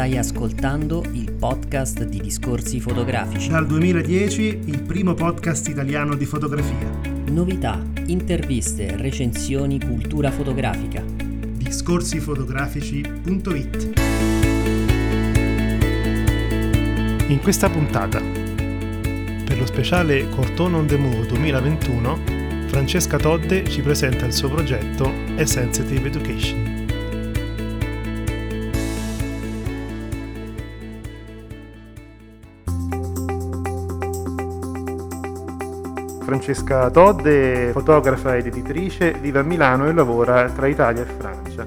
Stai ascoltando il podcast di Discorsi Fotografici. Dal 2010 il primo podcast italiano di fotografia. Novità, interviste, recensioni, cultura fotografica. Discorsifotografici.it In questa puntata, per lo speciale Cortona on the Move 2021, Francesca Todde ci presenta il suo progetto A Sensitive Education. Francesca Todde, fotografa ed editrice, vive a Milano e lavora tra Italia e Francia.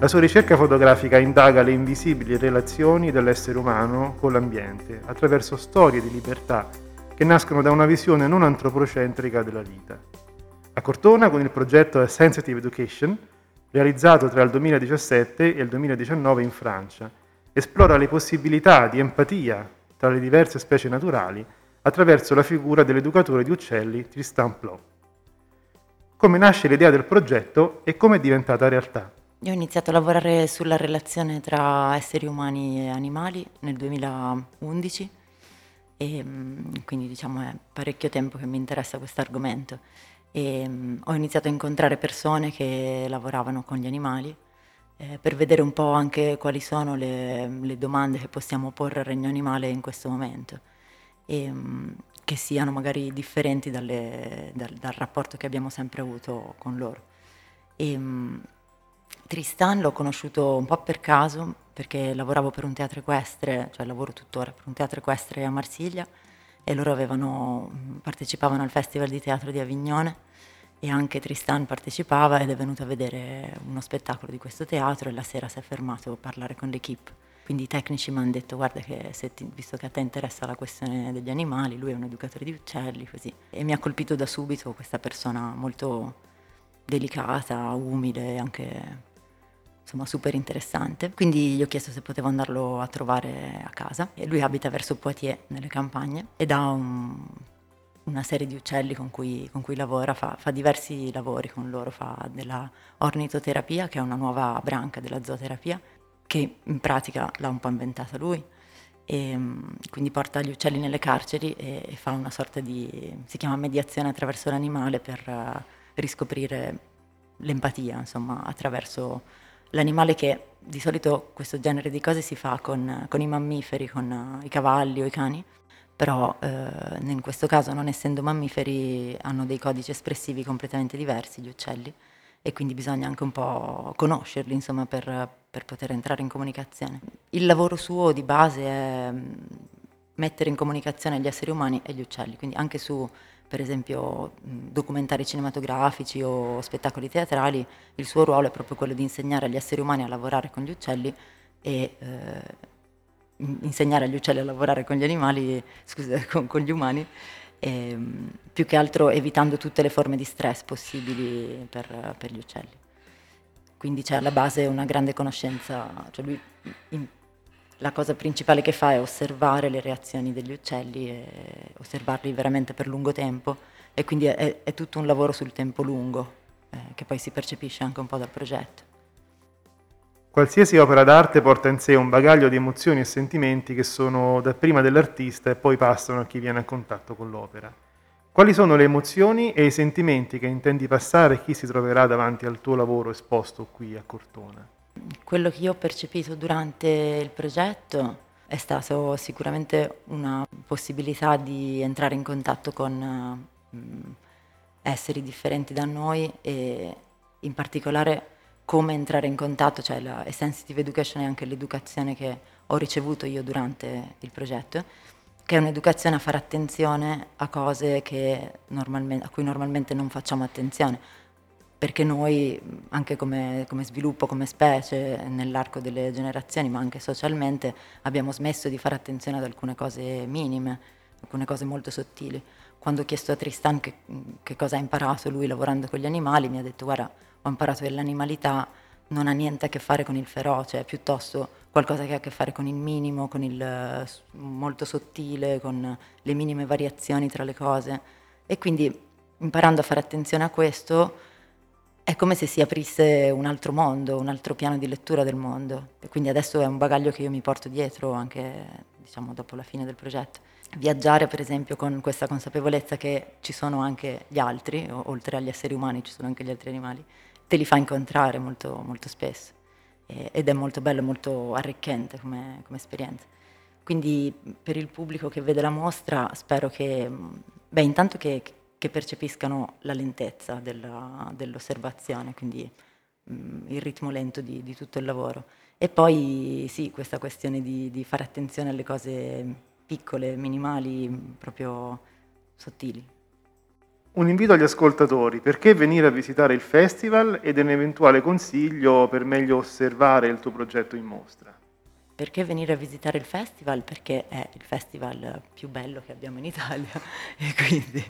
La sua ricerca fotografica indaga le invisibili relazioni dell'essere umano con l'ambiente attraverso storie di libertà che nascono da una visione non antropocentrica della vita. A Cortona, con il progetto Sensitive Education, realizzato tra il 2017 e il 2019 in Francia, esplora le possibilità di empatia tra le diverse specie naturali attraverso la figura dell'educatore di uccelli Tristan Plot. Come nasce l'idea del progetto e come è diventata realtà? Io ho iniziato a lavorare sulla relazione tra esseri umani e animali nel 2011 e mm, quindi diciamo è parecchio tempo che mi interessa questo argomento e mm, ho iniziato a incontrare persone che lavoravano con gli animali eh, per vedere un po' anche quali sono le, le domande che possiamo porre al regno animale in questo momento e, ehm, che siano magari differenti dalle, dal, dal, rapporto che abbiamo sempre avuto con loro. E, um, Tristan l'ho conosciuto un po' per caso perché lavoravo per un teatro equestre, cioè lavoro tuttora per un teatro equestre a Marsiglia e loro avevano, partecipavano al Festival di Teatro di Avignone e anche Tristan partecipava ed è venuto a vedere uno spettacolo di questo teatro e la sera si è fermato a parlare con l'equipe quindi i tecnici mi hanno detto guarda che ti, visto che a te interessa la questione degli animali, lui è un educatore di uccelli, così. E mi ha colpito da subito questa persona molto delicata, umile, anche insomma super interessante. Quindi gli ho chiesto se potevo andarlo a trovare a casa e lui abita verso Poitiers, nelle campagne, ed ha un, una serie di uccelli con cui, con cui lavora, fa, fa, diversi lavori con loro, fa della ornitoterapia, che è una nuova branca della zooterapia, che in pratica l'ha un po' inventata lui. E, mm, quindi porta gli uccelli nelle carceri e, fa una sorta di, si chiama mediazione attraverso l'animale per uh, riscoprire l'empatia, insomma, attraverso l'animale che di solito questo genere di cose si fa con, con i mammiferi, con uh, i cavalli o i cani, però uh, in questo caso non essendo mammiferi hanno dei codici espressivi completamente diversi gli uccelli e quindi bisogna anche un po' conoscerli insomma, per, per, poter entrare in comunicazione. Il lavoro suo di base è mm, mettere in comunicazione gli esseri umani e gli uccelli, quindi anche su per esempio mm, documentari cinematografici o spettacoli teatrali, il suo ruolo è proprio quello di insegnare agli esseri umani a lavorare con gli uccelli e eh, insegnare agli uccelli a lavorare con gli animali, scusa, con, con gli umani ehm, più che altro evitando tutte le forme di stress possibili per, per gli uccelli. Quindi c'è alla base una grande conoscenza, cioè lui, in, la cosa principale che fa è osservare le reazioni degli uccelli e osservarli veramente per lungo tempo e quindi è, è tutto un lavoro sul tempo lungo eh, che poi si percepisce anche un po' dal progetto. Qualsiasi opera d'arte porta in sé un bagaglio di emozioni e sentimenti che sono dapprima dell'artista e poi passano a chi viene a contatto con l'opera. Quali sono le emozioni e i sentimenti che intendi passare a chi si troverà davanti al tuo lavoro esposto qui a Cortona? Quello che io ho percepito durante il progetto è stato sicuramente una possibilità di entrare in contatto con uh, esseri differenti da noi e in particolare come entrare in contatto, cioè la sensitive education è anche l'educazione che ho ricevuto io durante il progetto, che è un'educazione a fare attenzione a cose a cui normalmente non facciamo attenzione, perché noi anche come, come sviluppo, come specie, nell'arco delle generazioni, ma anche socialmente, abbiamo smesso di fare attenzione ad alcune cose minime, alcune cose molto sottili. Quando ho chiesto a Tristan che, che cosa ha imparato lui lavorando con gli animali, mi ha detto guarda, ho imparato che l'animalità non ha niente a che fare con il feroce, è piuttosto qualcosa che ha a che fare con il minimo, con il molto sottile, con le minime variazioni tra le cose. E quindi imparando a fare attenzione a questo è come se si aprisse un altro mondo, un altro piano di lettura del mondo. E quindi adesso è un bagaglio che io mi porto dietro anche diciamo, dopo la fine del progetto. Viaggiare per esempio con questa consapevolezza che ci sono anche gli altri, oltre agli esseri umani ci sono anche gli altri animali, te li fa incontrare molto, molto spesso ed è molto bello, molto arricchente come, come, esperienza. Quindi per il pubblico che vede la mostra spero che, beh, intanto che, che percepiscano la lentezza della, dell'osservazione, quindi mh, il ritmo lento di, di, tutto il lavoro. E poi sì, questa questione di, di fare attenzione alle cose piccole, minimali, proprio sottili. Un invito agli ascoltatori, perché venire a visitare il festival ed un eventuale consiglio per meglio osservare il tuo progetto in mostra? Perché venire a visitare il festival? Perché è il festival più bello che abbiamo in Italia e quindi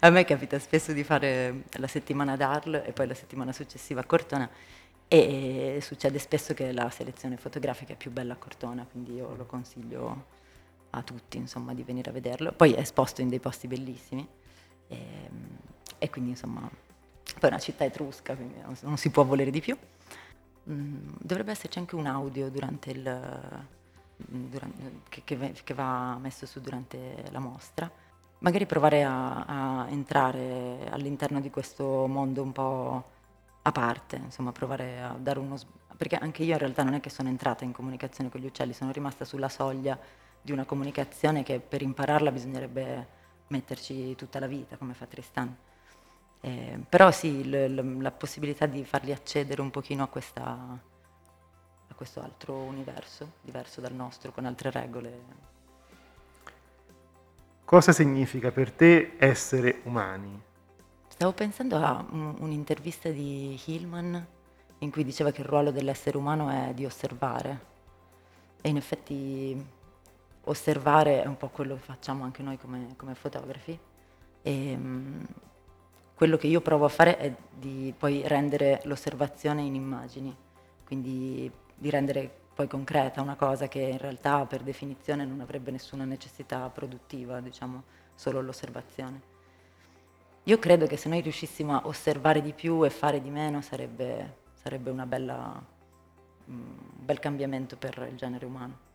a me capita spesso di fare la settimana ad Arles e poi la settimana successiva a Cortona e succede spesso che la selezione fotografica è più bella a Cortona, quindi io lo consiglio a tutti insomma, di venire a vederlo. Poi è esposto in dei posti bellissimi e, e quindi insomma poi è una città etrusca, quindi non, si può volere di più. Mm, dovrebbe esserci anche un audio durante il, durante, che, che, che va messo su durante la mostra magari provare a, a, entrare all'interno di questo mondo un po' a parte, insomma provare a dare uno... perché anche io in realtà non è che sono entrata in comunicazione con gli uccelli, sono rimasta sulla soglia di una comunicazione che per impararla bisognerebbe metterci tutta la vita, come fa Tristan. Eh, però sì, l- l- la possibilità di farli accedere un pochino a, questa, a questo altro universo, diverso dal nostro, con altre regole, Cosa significa per te essere umani? Stavo pensando a un'intervista di Hillman in cui diceva che il ruolo dell'essere umano è di osservare e in effetti osservare è un po' quello che facciamo anche noi come, come fotografi e um, quello che io provo a fare è di poi rendere l'osservazione in immagini, quindi di rendere poi concreta, una cosa che in realtà per definizione non avrebbe nessuna necessità produttiva, diciamo, solo l'osservazione. Io credo che se noi riuscissimo a osservare di più e fare di meno sarebbe, sarebbe un bel cambiamento per il genere umano.